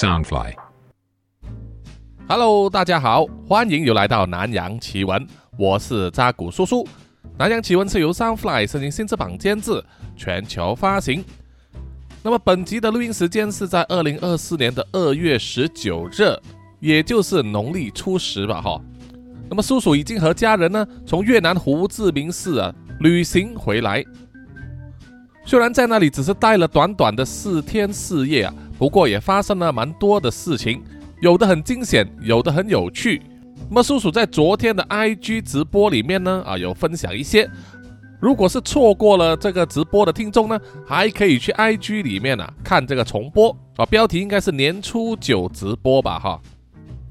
Soundfly。Hello，大家好，欢迎又来到南洋奇闻，我是扎古叔叔。南洋奇闻是由 Soundfly 声音新知榜监制，全球发行。那么本集的录音时间是在二零二四年的二月十九日，也就是农历初十吧，哈。那么叔叔已经和家人呢从越南胡志明市啊旅行回来，虽然在那里只是待了短短的四天四夜啊，不过也发生了蛮多的事情。有的很惊险，有的很有趣。那么叔叔在昨天的 IG 直播里面呢，啊，有分享一些。如果是错过了这个直播的听众呢，还可以去 IG 里面啊看这个重播啊。标题应该是年初九直播吧，哈，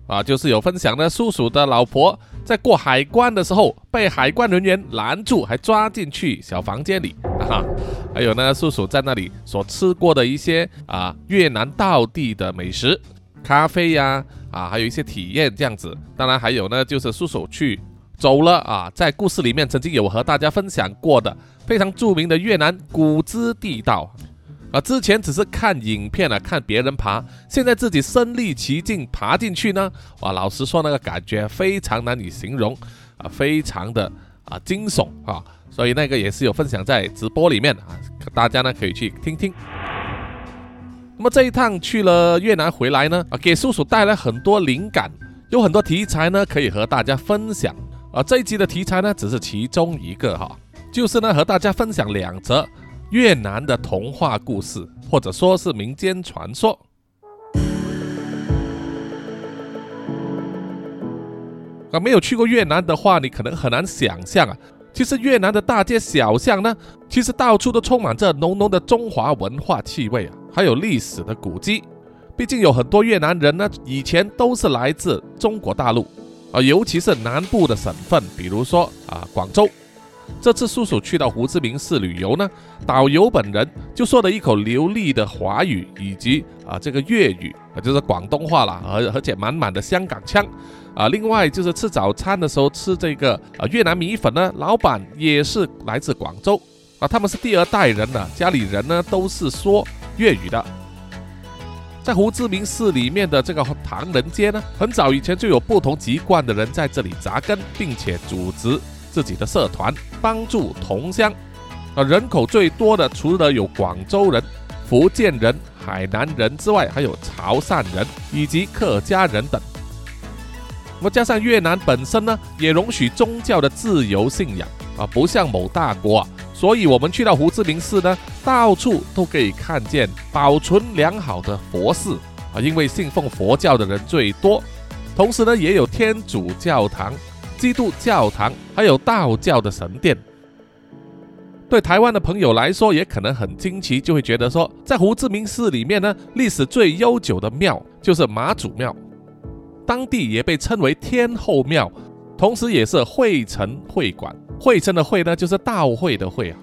啊，就是有分享呢，叔叔的老婆在过海关的时候被海关人员拦住，还抓进去小房间里 啊。还有呢，叔叔在那里所吃过的一些啊越南道地的美食。咖啡呀，啊，还有一些体验这样子。当然还有呢，就是叔叔去走了啊，在故事里面曾经有和大家分享过的非常著名的越南古芝地道啊。之前只是看影片啊，看别人爬，现在自己身临其境爬进去呢，哇，老实说那个感觉非常难以形容啊，非常的啊惊悚啊。所以那个也是有分享在直播里面啊，大家呢可以去听听。那么这一趟去了越南回来呢，啊，给叔叔带来很多灵感，有很多题材呢可以和大家分享。啊，这一集的题材呢只是其中一个哈，就是呢和大家分享两则越南的童话故事，或者说是民间传说。啊，没有去过越南的话，你可能很难想象啊。其实越南的大街小巷呢，其实到处都充满着浓浓的中华文化气味啊，还有历史的古迹。毕竟有很多越南人呢，以前都是来自中国大陆啊，尤其是南部的省份，比如说啊广州。这次叔叔去到胡志明市旅游呢，导游本人就说了一口流利的华语以及啊这个粤语啊，就是广东话啦，而而且满满的香港腔。啊，另外就是吃早餐的时候吃这个啊越南米粉呢，老板也是来自广州啊，他们是第二代人了，家里人呢都是说粤语的。在胡志明市里面的这个唐人街呢，很早以前就有不同籍贯的人在这里扎根，并且组织自己的社团，帮助同乡。啊，人口最多的除了有广州人、福建人、海南人之外，还有潮汕人以及客家人等。那么加上越南本身呢，也容许宗教的自由信仰啊，不像某大国啊，所以我们去到胡志明市呢，到处都可以看见保存良好的佛寺啊，因为信奉佛教的人最多，同时呢，也有天主教堂、基督教堂，还有道教的神殿。对台湾的朋友来说，也可能很惊奇，就会觉得说，在胡志明市里面呢，历史最悠久的庙就是妈祖庙。当地也被称为天后庙，同时也是会城会馆。会城的会呢，就是道会的会啊。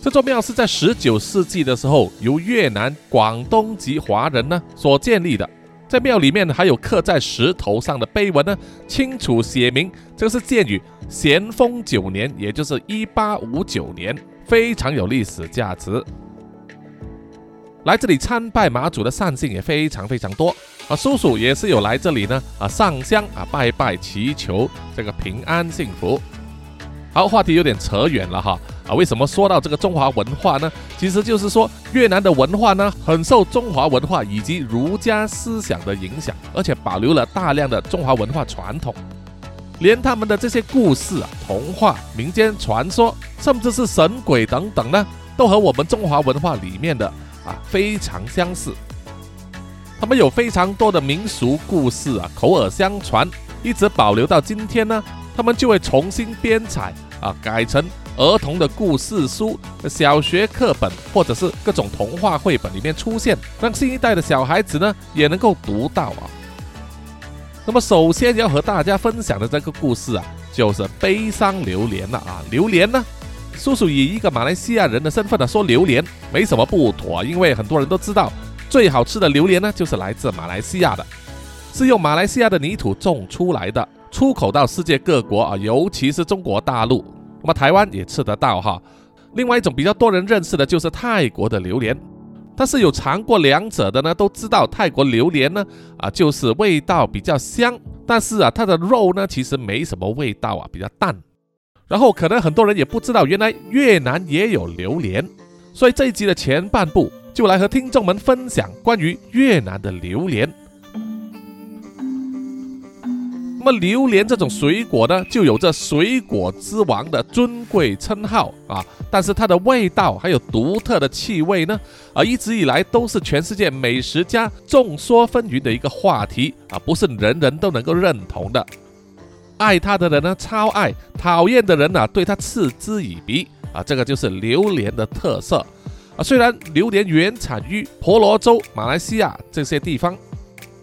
这座庙是在十九世纪的时候，由越南、广东籍华人呢所建立的。在庙里面还有刻在石头上的碑文呢，清楚写明这个是建于咸丰九年，也就是一八五九年，非常有历史价值。来这里参拜马祖的善信也非常非常多啊，叔叔也是有来这里呢啊上香啊拜拜祈求这个平安幸福。好，话题有点扯远了哈啊，为什么说到这个中华文化呢？其实就是说越南的文化呢很受中华文化以及儒家思想的影响，而且保留了大量的中华文化传统，连他们的这些故事啊、童话、民间传说，甚至是神鬼等等呢，都和我们中华文化里面的。啊，非常相似。他们有非常多的民俗故事啊，口耳相传，一直保留到今天呢。他们就会重新编采啊，改成儿童的故事书、小学课本或者是各种童话绘本里面出现，让新一代的小孩子呢也能够读到啊。那么，首先要和大家分享的这个故事啊，就是悲伤榴莲了啊，榴莲呢。叔叔以一个马来西亚人的身份呢说榴莲没什么不妥，因为很多人都知道最好吃的榴莲呢就是来自马来西亚的，是用马来西亚的泥土种出来的，出口到世界各国啊，尤其是中国大陆，那么台湾也吃得到哈。另外一种比较多人认识的就是泰国的榴莲，但是有尝过两者的呢，都知道泰国榴莲呢，啊，就是味道比较香，但是啊，它的肉呢，其实没什么味道啊，比较淡。然后可能很多人也不知道，原来越南也有榴莲，所以这一集的前半部就来和听众们分享关于越南的榴莲。那么榴莲这种水果呢，就有着水果之王的尊贵称号啊。但是它的味道还有独特的气味呢，啊，一直以来都是全世界美食家众说纷纭的一个话题啊，不是人人都能够认同的。爱它的人呢超爱，讨厌的人呢对它嗤之以鼻啊。这个就是榴莲的特色啊。虽然榴莲原产于婆罗洲、马来西亚这些地方。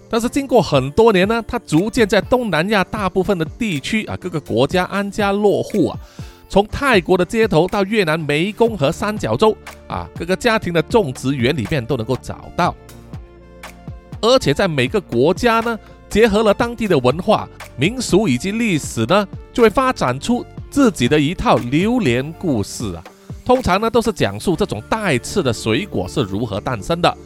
但是经过很多年呢，它逐渐在东南亚大部分的地区啊，各个国家安家落户啊。从泰国的街头到越南湄公河三角洲啊，各个家庭的种植园里面都能够找到。而且在每个国家呢，结合了当地的文化、民俗以及历史呢，就会发展出自己的一套榴莲故事啊。通常呢，都是讲述这种带刺的水果是如何诞生的。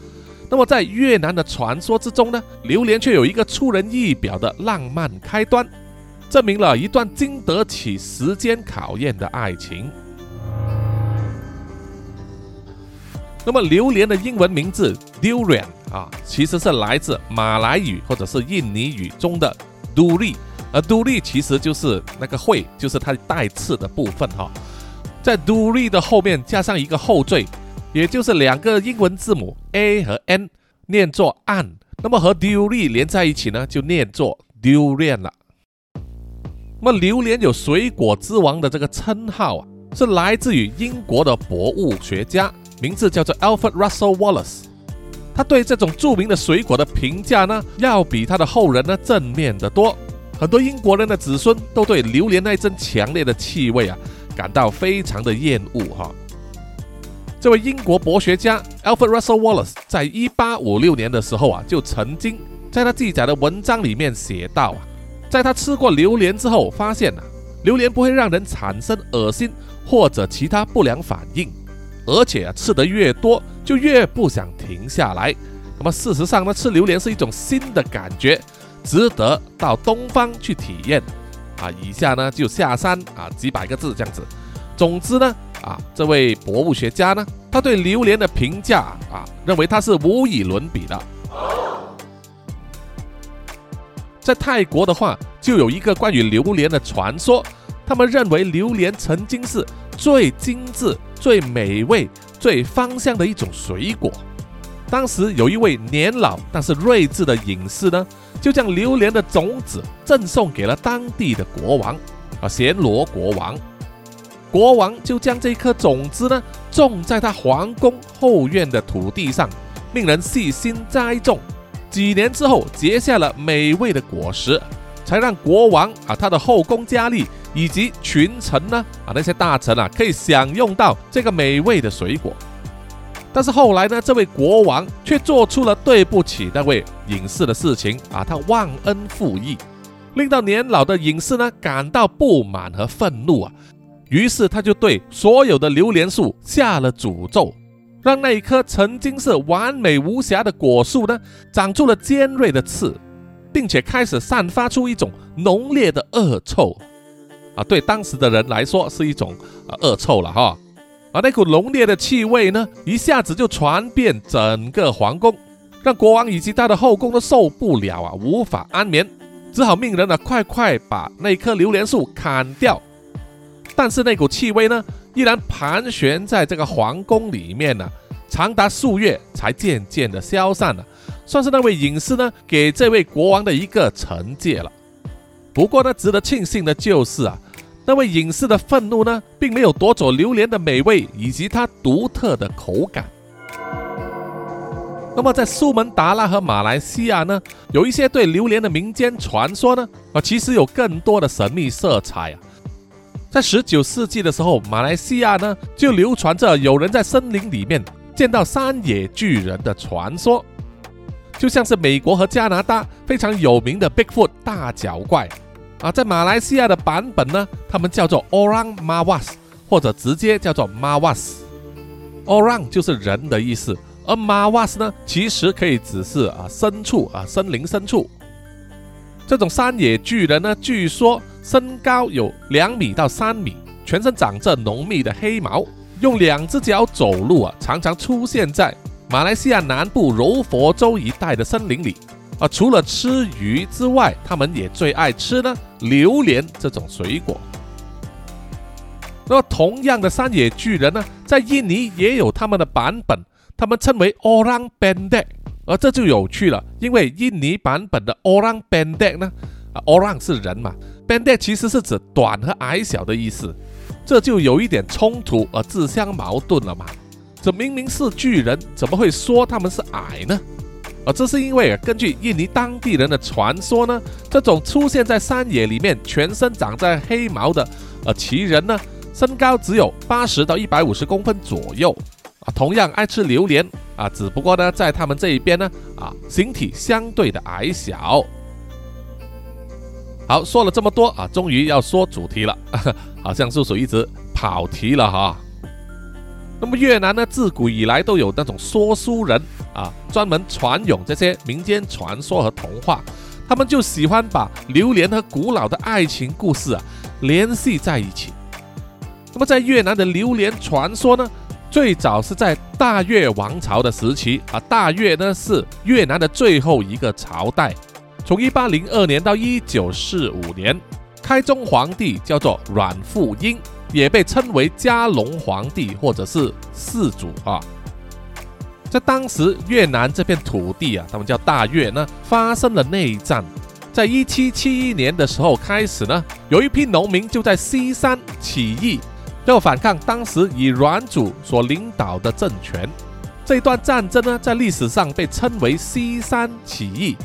那么在越南的传说之中呢，榴莲却有一个出人意表的浪漫开端，证明了一段经得起时间考验的爱情。那么榴莲的英文名字 durian 啊，其实是来自马来语或者是印尼语中的 duri，而 duri 其实就是那个喙，就是它带刺的部分哈，在 duri 的后面加上一个后缀。也就是两个英文字母 a 和 n 念作 an，那么和 d u r i 连在一起呢，就念作 durian 了。那么榴莲有水果之王的这个称号啊，是来自于英国的博物学家，名字叫做 Alfred Russel Wallace。他对这种著名的水果的评价呢，要比他的后人呢正面的多。很多英国人的子孙都对榴莲那一阵强烈的气味啊，感到非常的厌恶哈。这位英国博学家 Alfred Russel Wallace 在一八五六年的时候啊，就曾经在他记载的文章里面写到啊，在他吃过榴莲之后，发现啊，榴莲不会让人产生恶心或者其他不良反应，而且啊，吃得越多就越不想停下来。那么事实上呢，吃榴莲是一种新的感觉，值得到东方去体验。啊，以下呢就下山啊几百个字这样子。总之呢。啊，这位博物学家呢，他对榴莲的评价啊，认为它是无与伦比的。在泰国的话，就有一个关于榴莲的传说，他们认为榴莲曾经是最精致、最美味、最芳香的一种水果。当时有一位年老但是睿智的隐士呢，就将榴莲的种子赠送给了当地的国王，啊，暹罗国王。国王就将这颗种子呢种在他皇宫后院的土地上，命人细心栽种。几年之后，结下了美味的果实，才让国王啊他的后宫佳丽以及群臣呢啊那些大臣啊可以享用到这个美味的水果。但是后来呢，这位国王却做出了对不起那位隐士的事情啊，他忘恩负义，令到年老的隐士呢感到不满和愤怒啊。于是他就对所有的榴莲树下了诅咒，让那一棵曾经是完美无瑕的果树呢，长出了尖锐的刺，并且开始散发出一种浓烈的恶臭。啊，对当时的人来说是一种啊恶臭了哈。而那股浓烈的气味呢，一下子就传遍整个皇宫，让国王以及他的后宫都受不了啊，无法安眠，只好命人呢快快把那棵榴莲树砍掉。但是那股气味呢，依然盘旋在这个皇宫里面呢，长达数月才渐渐的消散了，算是那位隐士呢给这位国王的一个惩戒了。不过呢，值得庆幸的就是啊，那位隐士的愤怒呢，并没有夺走榴莲的美味以及它独特的口感。那么在苏门答腊和马来西亚呢，有一些对榴莲的民间传说呢，啊，其实有更多的神秘色彩啊。在十九世纪的时候，马来西亚呢就流传着有人在森林里面见到山野巨人的传说，就像是美国和加拿大非常有名的 Bigfoot 大脚怪啊，在马来西亚的版本呢，他们叫做 Orang Mawas，或者直接叫做 Mawas。Orang 就是人的意思，而 mawas 呢，其实可以指是啊牲畜啊森林牲畜。这种山野巨人呢，据说身高有两米到三米，全身长着浓密的黑毛，用两只脚走路啊，常常出现在马来西亚南部柔佛州一带的森林里。啊，除了吃鱼之外，他们也最爱吃呢榴莲这种水果。那么，同样的山野巨人呢，在印尼也有他们的版本，他们称为 Orang bandek 而这就有趣了，因为印尼版本的 Orang Pendek 呢，啊，Orang 是人嘛，Pendek 其实是指短和矮小的意思，这就有一点冲突而自相矛盾了嘛。这明明是巨人，怎么会说他们是矮呢？而这是因为，根据印尼当地人的传说呢，这种出现在山野里面、全身长在黑毛的呃奇人呢，身高只有八十到一百五十公分左右啊，同样爱吃榴莲啊，只不过呢，在他们这一边呢啊，形体相对的矮小。好，说了这么多啊，终于要说主题了，好像叔叔一直跑题了哈。那么越南呢，自古以来都有那种说书人啊，专门传咏这些民间传说和童话。他们就喜欢把榴莲和古老的爱情故事啊联系在一起。那么在越南的榴莲传说呢，最早是在大越王朝的时期啊。大越呢是越南的最后一个朝代，从一八零二年到一九四五年，开宗皇帝叫做阮富英。也被称为加隆皇帝或者是世祖啊，在当时越南这片土地啊，他们叫大越呢，发生了内战。在一七七一年的时候开始呢，有一批农民就在西山起义，要反抗当时以阮主所领导的政权。这段战争呢，在历史上被称为西山起义。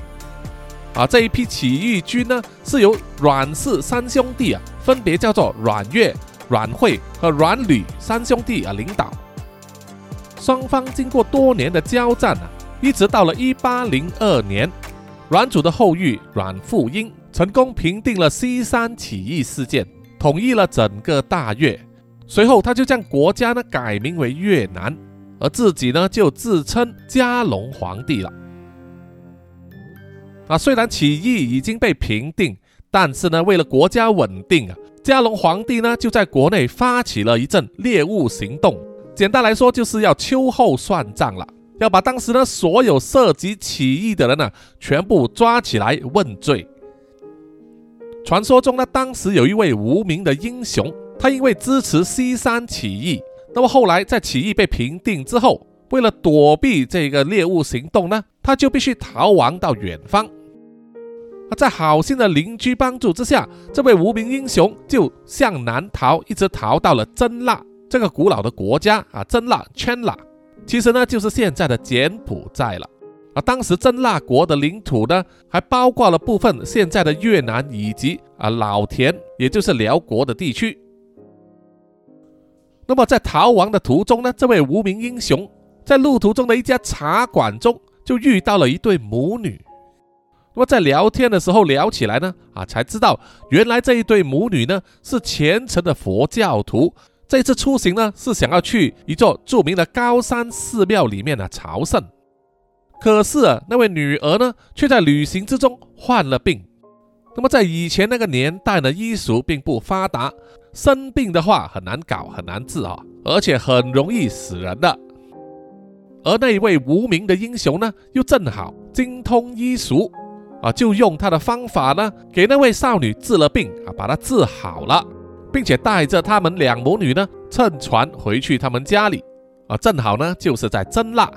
啊，这一批起义军呢，是由阮氏三兄弟啊，分别叫做阮越。阮惠和阮吕三兄弟啊领导，双方经过多年的交战啊，一直到了一八零二年，阮主的后裔阮富英成功平定了西山起义事件，统一了整个大越。随后，他就将国家呢改名为越南，而自己呢就自称加隆皇帝了。啊，虽然起义已经被平定，但是呢，为了国家稳定啊。加隆皇帝呢，就在国内发起了一阵猎物行动。简单来说，就是要秋后算账了，要把当时呢所有涉及起义的人呢，全部抓起来问罪。传说中呢，当时有一位无名的英雄，他因为支持西山起义，那么后来在起义被平定之后，为了躲避这个猎物行动呢，他就必须逃亡到远方。在好心的邻居帮助之下，这位无名英雄就向南逃，一直逃到了真腊这个古老的国家啊。真腊 c h n a，其实呢就是现在的柬埔寨了。啊，当时真腊国的领土呢，还包括了部分现在的越南以及啊老田，也就是辽国的地区。那么在逃亡的途中呢，这位无名英雄在路途中的一家茶馆中就遇到了一对母女。那么在聊天的时候聊起来呢，啊，才知道原来这一对母女呢是虔诚的佛教徒，这次出行呢是想要去一座著名的高山寺庙里面呢朝圣。可是啊，那位女儿呢却在旅行之中患了病。那么在以前那个年代呢，医术并不发达，生病的话很难搞，很难治啊，而且很容易死人的。而那一位无名的英雄呢，又正好精通医术。啊，就用他的方法呢，给那位少女治了病啊，把她治好了，并且带着他们两母女呢，乘船回去他们家里啊，正好呢就是在真腊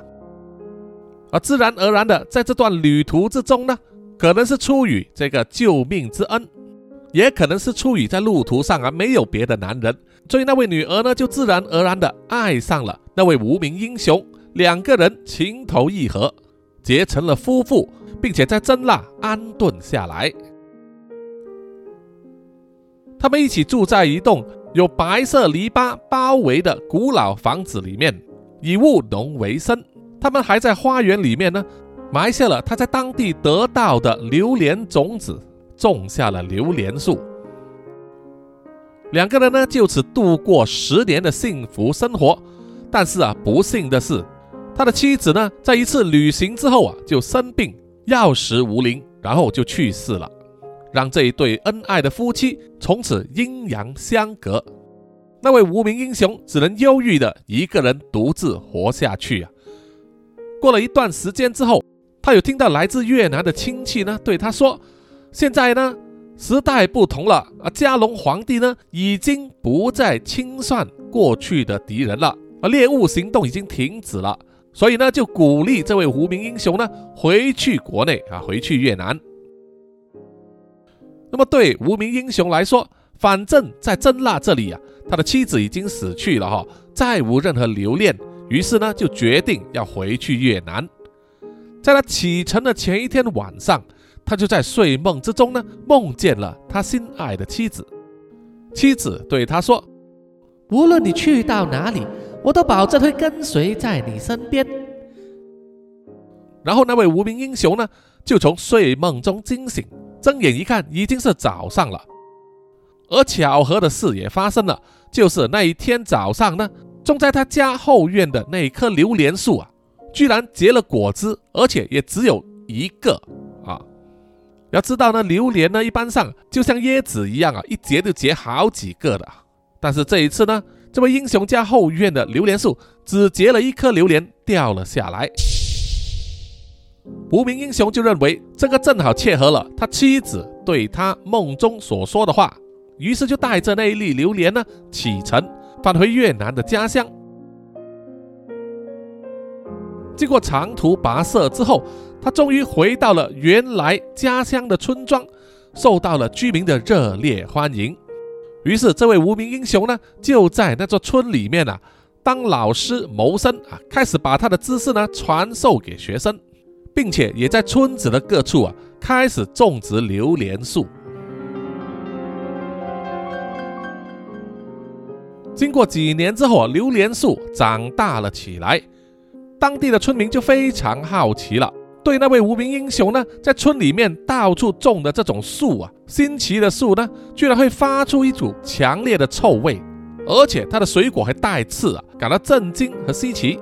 啊，自然而然的在这段旅途之中呢，可能是出于这个救命之恩，也可能是出于在路途上啊没有别的男人，所以那位女儿呢就自然而然的爱上了那位无名英雄，两个人情投意合，结成了夫妇。并且在真腊安顿下来，他们一起住在一栋有白色篱笆包围的古老房子里面，以务农为生。他们还在花园里面呢，埋下了他在当地得到的榴莲种子，种下了榴莲树。两个人呢，就此度过十年的幸福生活。但是啊，不幸的是，他的妻子呢，在一次旅行之后啊，就生病，药石无灵，然后就去世了，让这一对恩爱的夫妻从此阴阳相隔。那位无名英雄只能忧郁的一个人独自活下去啊。过了一段时间之后，他有听到来自越南的亲戚呢对他说：“现在呢，时代不同了啊，加隆皇帝呢已经不再清算过去的敌人了，啊，猎物行动已经停止了。”所以呢，就鼓励这位无名英雄呢回去国内啊，回去越南。那么对无名英雄来说，反正在真腊这里啊，他的妻子已经死去了哈，再无任何留恋，于是呢就决定要回去越南。在他启程的前一天晚上，他就在睡梦之中呢梦见了他心爱的妻子。妻子对他说：“无论你去到哪里。”我都保证会跟随在你身边。然后那位无名英雄呢，就从睡梦中惊醒，睁眼一看，已经是早上了。而巧合的事也发生了，就是那一天早上呢，种在他家后院的那棵榴莲树啊，居然结了果子，而且也只有一个。要知道呢，榴莲呢，一般上就像椰子一样啊，一结就结好几个的。但是这一次呢，这位英雄家后院的榴莲树只结了一颗榴莲掉了下来，无名英雄就认为这个正好切合了他妻子对他梦中所说的话，于是就带着那一粒榴莲呢启程返回越南的家乡。经过长途跋涉之后，他终于回到了原来家乡的村庄，受到了居民的热烈欢迎。于是，这位无名英雄呢，就在那座村里面啊，当老师谋生啊，开始把他的知识呢传授给学生，并且也在村子的各处啊，开始种植榴莲树。经过几年之后啊，榴莲树长大了起来，当地的村民就非常好奇了。对那位无名英雄呢，在村里面到处种的这种树啊，新奇的树呢，居然会发出一股强烈的臭味，而且它的水果还带刺啊，感到震惊和稀奇。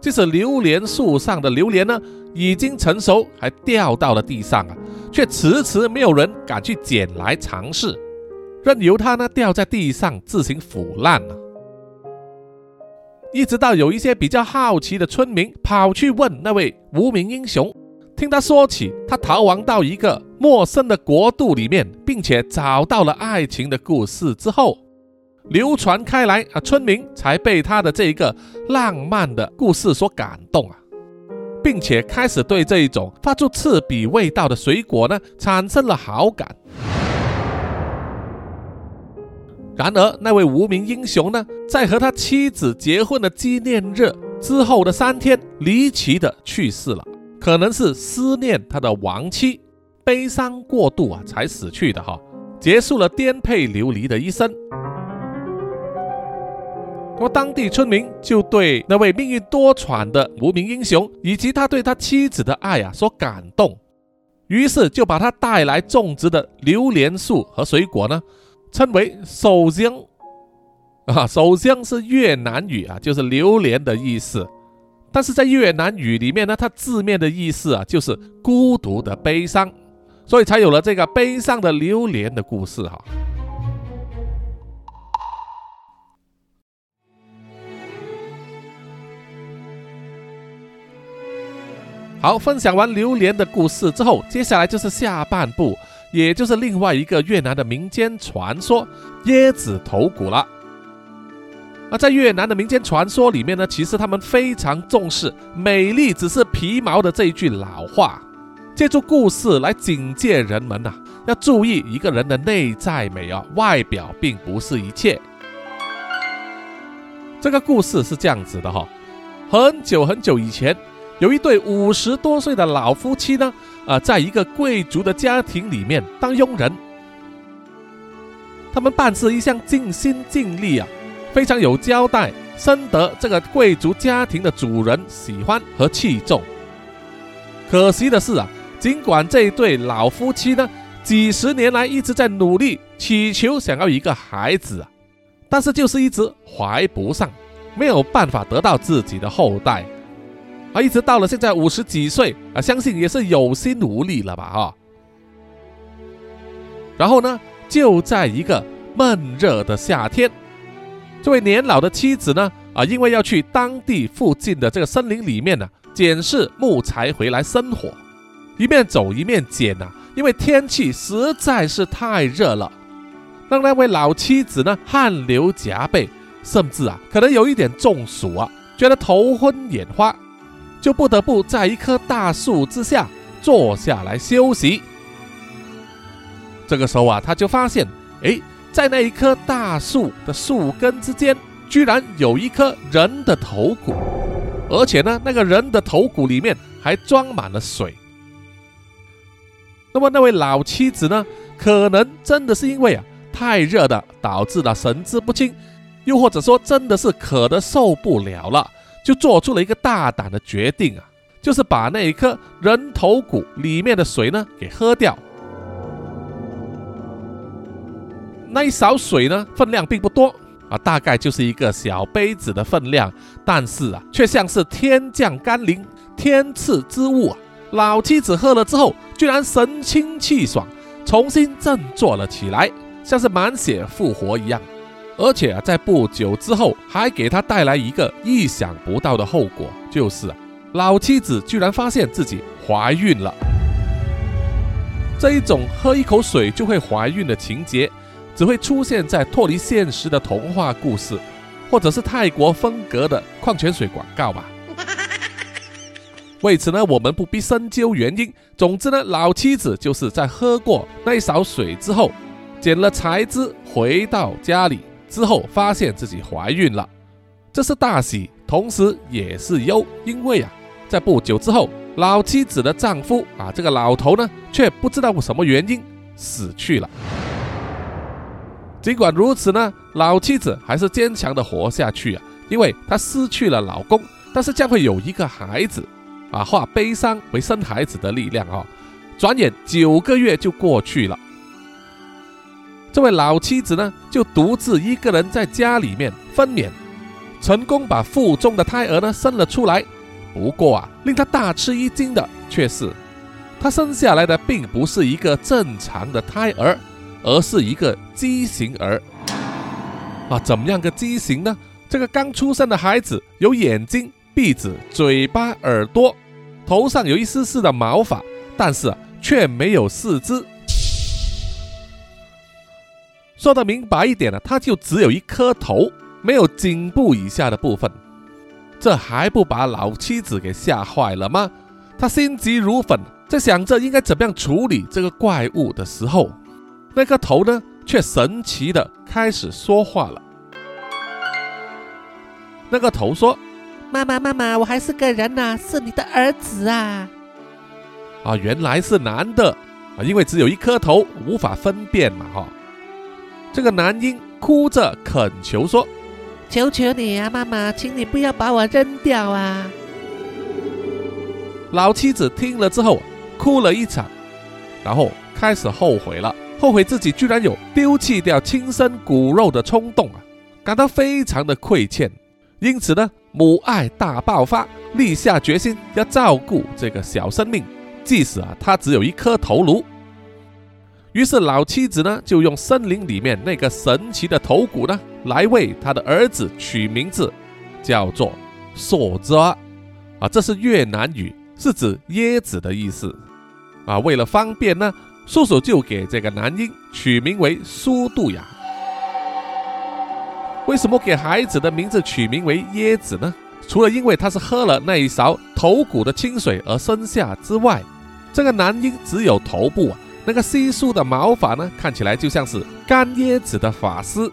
即使榴莲树上的榴莲呢，已经成熟，还掉到了地上啊，却迟迟没有人敢去捡来尝试，任由它呢掉在地上自行腐烂了。一直到有一些比较好奇的村民跑去问那位无名英雄，听他说起他逃亡到一个陌生的国度里面，并且找到了爱情的故事之后，流传开来啊，村民才被他的这一个浪漫的故事所感动啊，并且开始对这一种发出刺鼻味道的水果呢产生了好感。然而，那位无名英雄呢，在和他妻子结婚的纪念日之后的三天，离奇的去世了。可能是思念他的亡妻，悲伤过度啊，才死去的哈，结束了颠沛流离的一生。那么，当地村民就对那位命运多舛的无名英雄，以及他对他妻子的爱啊所感动，于是就把他带来种植的榴莲树和水果呢。称为手香啊，手香是越南语啊，就是榴莲的意思。但是在越南语里面呢，它字面的意思啊，就是孤独的悲伤，所以才有了这个悲伤的榴莲的故事哈。好，分享完榴莲的故事之后，接下来就是下半部。也就是另外一个越南的民间传说——椰子头骨了。而在越南的民间传说里面呢，其实他们非常重视“美丽只是皮毛”的这一句老话，借助故事来警戒人们呐，要注意一个人的内在美啊，外表并不是一切。这个故事是这样子的哈，很久很久以前，有一对五十多岁的老夫妻呢。啊，在一个贵族的家庭里面当佣人，他们办事一向尽心尽力啊，非常有交代，深得这个贵族家庭的主人喜欢和器重。可惜的是啊，尽管这一对老夫妻呢，几十年来一直在努力祈求想要一个孩子啊，但是就是一直怀不上，没有办法得到自己的后代，啊，一直到了现在五十几岁啊，相信也是有心无力了吧？哈。然后呢，就在一个闷热的夏天，这位年老的妻子呢，啊，因为要去当地附近的这个森林里面呢，捡拾木材回来生火，一面走一面捡呐，因为天气实在是太热了，让那位老妻子呢汗流浃背。甚至啊，可能有一点中暑啊，觉得头昏眼花，就不得不在一棵大树之下坐下来休息。这个时候啊，他就发现，哎，在那一棵大树的树根之间，居然有一颗人的头骨，而且呢，那个人的头骨里面还装满了水。那么那位老妻子呢，可能真的是因为啊太热的，导致了神志不清。又或者说，真的是渴得受不了了，就做出了一个大胆的决定啊，就是把那一颗人头骨里面的水呢给喝掉。那一勺水呢，分量并不多啊，大概就是一个小杯子的分量，但是啊，却像是天降甘霖、天赐之物啊！老妻子喝了之后，居然神清气爽，重新振作了起来，像是满血复活一样。而且啊，在不久之后，还给他带来一个意想不到的后果，就是啊，老妻子居然发现自己怀孕了。这一种喝一口水就会怀孕的情节，只会出现在脱离现实的童话故事，或者是泰国风格的矿泉水广告吧。为此呢，我们不必深究原因。总之呢，老妻子就是在喝过那一勺水之后，捡了柴枝回到家里。之后发现自己怀孕了，这是大喜，同时也是忧，因为啊，在不久之后，老妻子的丈夫啊，这个老头呢，却不知道什么原因死去了。尽管如此呢，老妻子还是坚强的活下去啊，因为她失去了老公，但是将会有一个孩子，啊，化悲伤为生孩子的力量啊。转眼九个月就过去了。这位老妻子呢，就独自一个人在家里面分娩，成功把腹中的胎儿呢生了出来。不过啊，令他大吃一惊的却是，他生下来的并不是一个正常的胎儿，而是一个畸形儿。啊，怎么样个畸形呢？这个刚出生的孩子有眼睛、鼻子、嘴巴、耳朵，头上有一丝丝的毛发，但是却没有四肢。说的明白一点呢，他就只有一颗头，没有颈部以下的部分，这还不把老妻子给吓坏了吗？他心急如焚，在想着应该怎么样处理这个怪物的时候，那颗头呢，却神奇的开始说话了。那个头说：“妈妈，妈妈，我还是个人呐，是你的儿子啊！”啊，原来是男的啊，因为只有一颗头，无法分辨嘛，哈。这个男婴哭着恳求说：“求求你啊，妈妈，请你不要把我扔掉啊！”老妻子听了之后哭了一场，然后开始后悔了，后悔自己居然有丢弃掉亲生骨肉的冲动啊，感到非常的愧欠，因此呢，母爱大爆发，立下决心要照顾这个小生命，即使啊，他只有一颗头颅。于是老妻子呢，就用森林里面那个神奇的头骨呢，来为他的儿子取名字，叫做索泽啊，这是越南语，是指椰子的意思啊。为了方便呢，叔叔就给这个男婴取名为苏杜雅。为什么给孩子的名字取名为椰子呢？除了因为他是喝了那一勺头骨的清水而生下之外，这个男婴只有头部啊。那个稀疏的毛发呢，看起来就像是干椰子的发丝，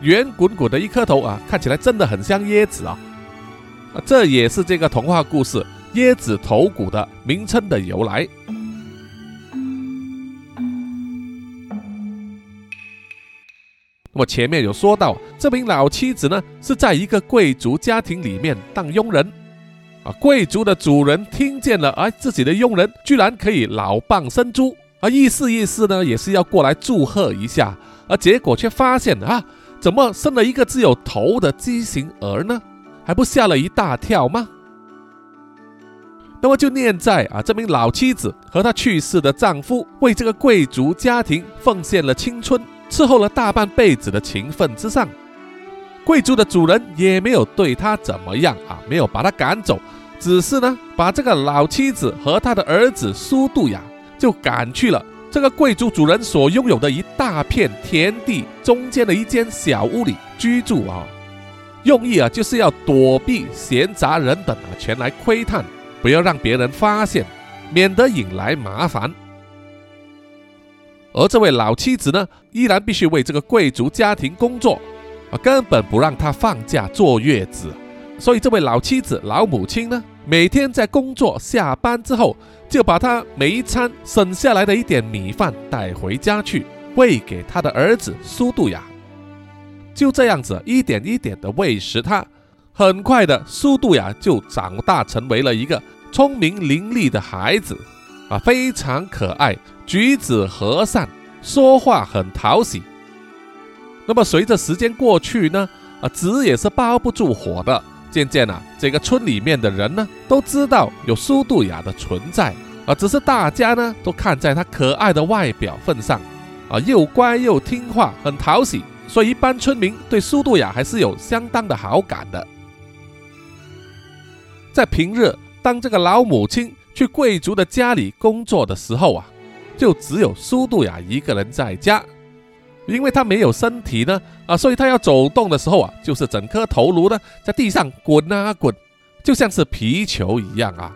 圆滚滚的一颗头啊，看起来真的很像椰子啊！啊，这也是这个童话故事“椰子头骨”的名称的由来。那么前面有说到，这名老妻子呢是在一个贵族家庭里面当佣人，啊，贵族的主人听见了，哎，自己的佣人居然可以老蚌生珠。而意思意思呢，也是要过来祝贺一下，而结果却发现啊，怎么生了一个只有头的畸形儿呢？还不吓了一大跳吗？那么就念在啊，这名老妻子和她去世的丈夫为这个贵族家庭奉献了青春、伺候了大半辈子的情分之上，贵族的主人也没有对他怎么样啊，没有把他赶走，只是呢，把这个老妻子和他的儿子苏杜雅就赶去了这个贵族主人所拥有的一大片田地中间的一间小屋里居住啊，用意啊，就是要躲避闲杂人等啊前来窥探。不要让别人发现，免得引来麻烦。而这位老妻子呢，依然必须为这个贵族家庭工作，啊，根本不让他放假坐月子。所以，这位老妻子、老母亲呢，每天在工作下班之后，就把他每一餐省下来的一点米饭带回家去喂给他的儿子苏杜雅。就这样子，一点一点的喂食他。很快的，苏杜雅就长大成为了一个聪明伶俐的孩子，啊，非常可爱，举止和善，说话很讨喜。那么随着时间过去呢，啊，纸也是包不住火的。渐渐啊，这个村里面的人呢，都知道有苏杜雅的存在，啊，只是大家呢，都看在她可爱的外表份上，啊，又乖又听话，很讨喜，所以一般村民对苏杜雅还是有相当的好感的。在平日，当这个老母亲去贵族的家里工作的时候啊，就只有苏杜雅一个人在家，因为他没有身体呢，啊，所以他要走动的时候啊，就是整颗头颅呢在地上滚啊滚，就像是皮球一样啊。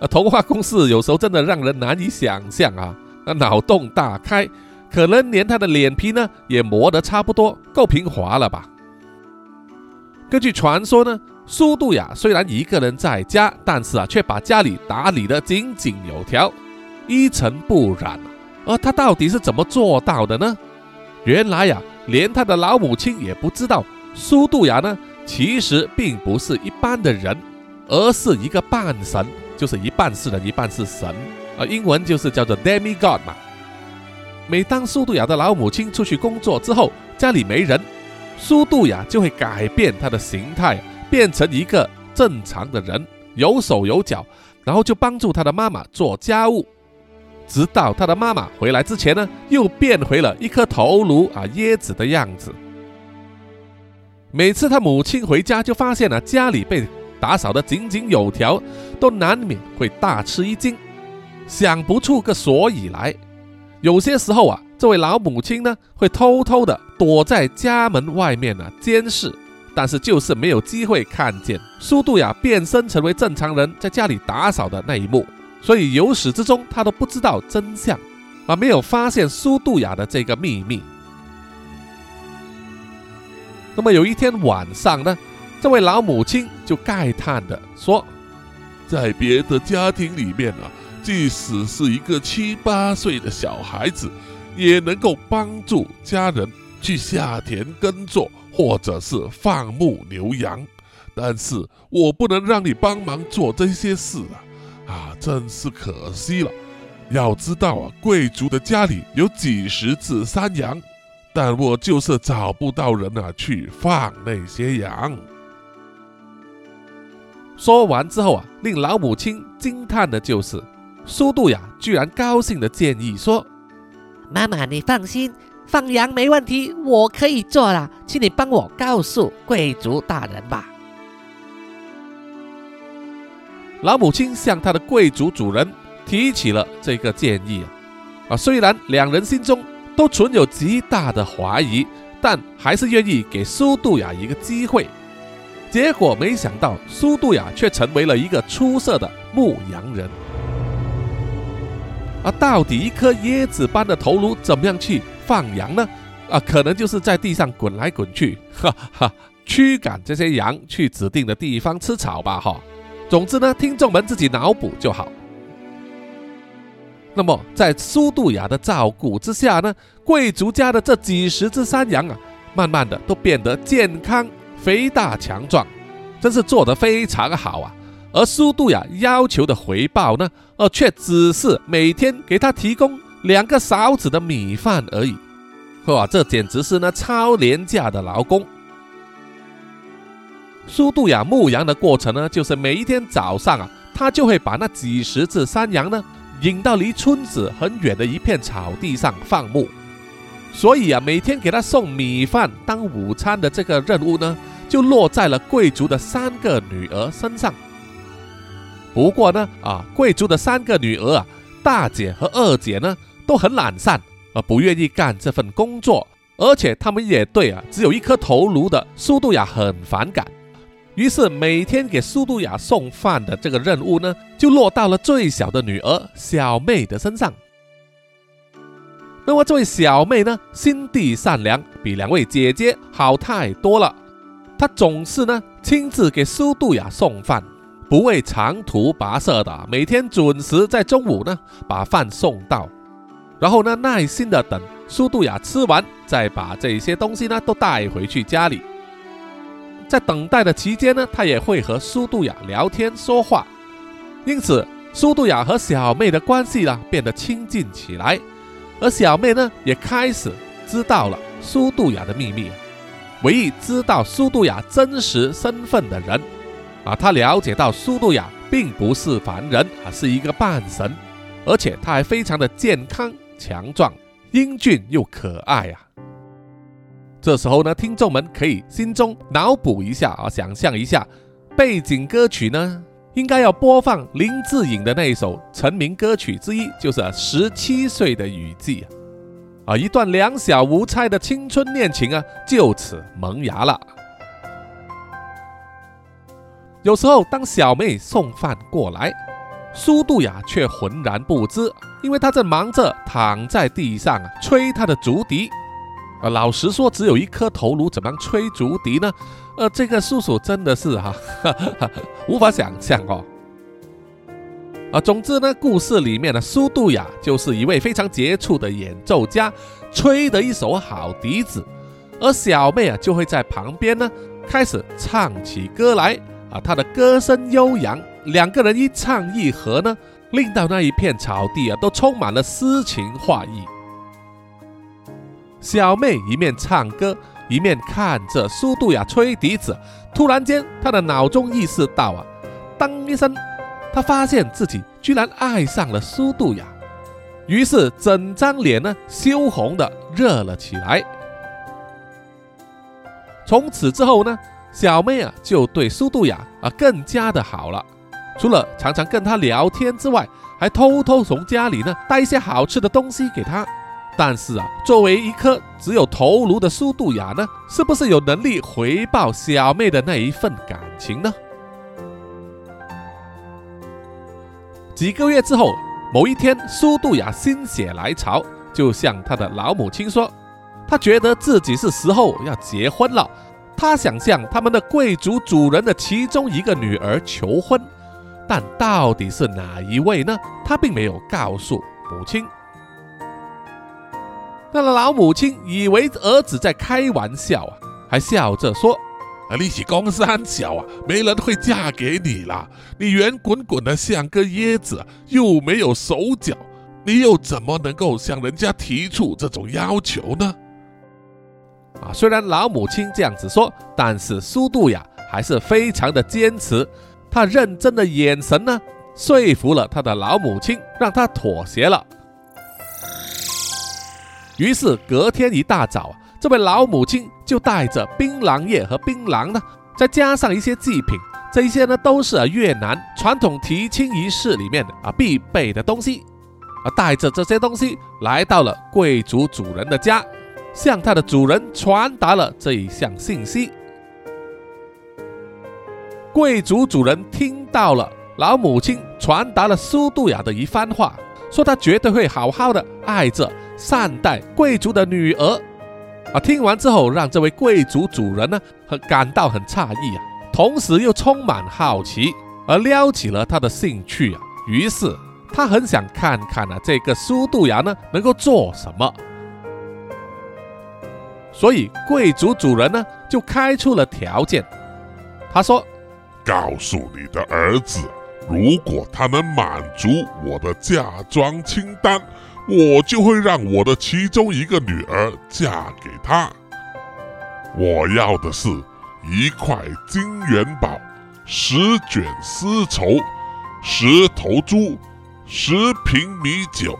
呃，童话故事有时候真的让人难以想象啊，那脑洞大开，可能连他的脸皮呢也磨得差不多，够平滑了吧？根据传说呢。苏杜雅虽然一个人在家，但是啊，却把家里打理得井井有条，一尘不染。而他到底是怎么做到的呢？原来呀，连他的老母亲也不知道，苏杜雅呢，其实并不是一般的人，而是一个半神，就是一半是人，一半是神。啊，英文就是叫做 demigod 嘛。每当苏杜雅的老母亲出去工作之后，家里没人，苏杜雅就会改变她的形态。变成一个正常的人，有手有脚，然后就帮助他的妈妈做家务，直到他的妈妈回来之前呢，又变回了一颗头颅啊椰子的样子。每次他母亲回家，就发现了家里被打扫得井井有条，都难免会大吃一惊，想不出个所以来。有些时候啊，这位老母亲呢，会偷偷的躲在家门外面呢监视。但是就是没有机会看见苏杜雅变身成为正常人在家里打扫的那一幕，所以由始至终他都不知道真相，而没有发现苏杜雅的这个秘密。那么有一天晚上呢，这位老母亲就慨叹的说：“在别的家庭里面啊，即使是一个七八岁的小孩子，也能够帮助家人去下田耕作。”或者是放牧牛羊，但是我不能让你帮忙做这些事啊！啊，真是可惜了。要知道啊，贵族的家里有几十只山羊，但我就是找不到人啊去放那些羊。说完之后啊，令老母亲惊叹的就是，苏杜雅居然高兴的建议说：“妈妈，你放心。”放羊没问题，我可以做了，请你帮我告诉贵族大人吧。老母亲向他的贵族主人提起了这个建议啊，啊，虽然两人心中都存有极大的怀疑，但还是愿意给苏杜雅一个机会。结果没想到，苏杜雅却成为了一个出色的牧羊人。啊到底一颗椰子般的头颅怎么样去？放羊呢？啊，可能就是在地上滚来滚去，哈哈，驱赶这些羊去指定的地方吃草吧，哈。总之呢，听众们自己脑补就好。那么，在苏杜雅的照顾之下呢，贵族家的这几十只山羊啊，慢慢的都变得健康、肥大、强壮，真是做得非常好啊。而苏杜雅要求的回报呢，呃，却只是每天给他提供。两个勺子的米饭而已，哇，这简直是呢超廉价的劳工。苏杜雅牧羊的过程呢，就是每一天早上啊，他就会把那几十只山羊呢引到离村子很远的一片草地上放牧。所以啊，每天给他送米饭当午餐的这个任务呢，就落在了贵族的三个女儿身上。不过呢，啊，贵族的三个女儿啊，大姐和二姐呢，都很懒散，而不愿意干这份工作，而且他们也对啊，只有一颗头颅的苏杜雅很反感。于是每天给苏杜雅送饭的这个任务呢，就落到了最小的女儿小妹的身上。那么这位小妹呢，心地善良，比两位姐姐好太多了。她总是呢亲自给苏杜雅送饭，不畏长途跋涉的，每天准时在中午呢把饭送到，然后呢耐心的等苏杜雅吃完，再把这些东西呢都带回去家里。在等待的期间呢，他也会和苏杜雅聊天说话，因此苏杜雅和小妹的关系呢变得亲近起来。而小妹呢，也开始知道了苏杜雅的秘密。唯一知道苏杜雅真实身份的人，啊，他了解到苏杜雅并不是凡人，而是一个半神，而且他还非常的健康强壮、英俊又可爱啊。这时候呢，听众们可以心中脑补一下啊，想象一下，背景歌曲呢。应该要播放林志颖的那一首成名歌曲之一，就是《十七岁的雨季》啊，一段两小无猜的青春恋情啊，就此萌芽了。有时候，当小妹送饭过来，苏杜雅却浑然不知，因为她正忙着躺在地上，吹她的竹笛。啊，老实说，只有一颗头颅，怎么吹竹笛呢？呃，这个叔叔真的是哈，无法想象哦。啊，总之呢，故事里面的苏杜雅就是一位非常杰出的演奏家，吹得一手好笛子，而小妹啊就会在旁边呢开始唱起歌来。啊，她的歌声悠扬，两个人一唱一和呢，令到那一片草地啊都充满了诗情画意。小妹一面唱歌，一面看着苏杜雅吹笛子。突然间，她的脑中意识到啊，当一声，她发现自己居然爱上了苏杜雅，于是整张脸呢羞红的热了起来。从此之后呢，小妹啊就对苏杜雅啊更加的好了，除了常常跟她聊天之外，还偷偷从家里呢带一些好吃的东西给她。但是啊，作为一颗只有头颅的苏杜雅呢，是不是有能力回报小妹的那一份感情呢？几个月之后，某一天，苏杜雅心血来潮，就向她的老母亲说：“她觉得自己是时候要结婚了。她想向他们的贵族主人的其中一个女儿求婚，但到底是哪一位呢？她并没有告诉母亲。”那老母亲以为儿子在开玩笑啊，还笑着说：“啊，你是公三小啊，没人会嫁给你啦。你圆滚滚的像个椰子，又没有手脚，你又怎么能够向人家提出这种要求呢？”啊，虽然老母亲这样子说，但是苏杜雅还是非常的坚持。她认真的眼神呢，说服了她的老母亲，让她妥协了。于是隔天一大早，这位老母亲就带着槟榔叶和槟榔呢，再加上一些祭品，这些呢都是越南传统提亲仪式里面啊必备的东西，啊带着这些东西来到了贵族主人的家，向他的主人传达了这一项信息。贵族主人听到了老母亲传达了苏杜雅的一番话，说他绝对会好好的爱着。善待贵族的女儿啊！听完之后，让这位贵族主人呢，很感到很诧异啊，同时又充满好奇，而撩起了他的兴趣啊。于是他很想看看啊，这个苏杜牙呢，能够做什么。所以贵族主人呢，就开出了条件。他说：“告诉你的儿子，如果他能满足我的嫁妆清单。”我就会让我的其中一个女儿嫁给他。我要的是一块金元宝，十卷丝绸，十头猪，十瓶米酒，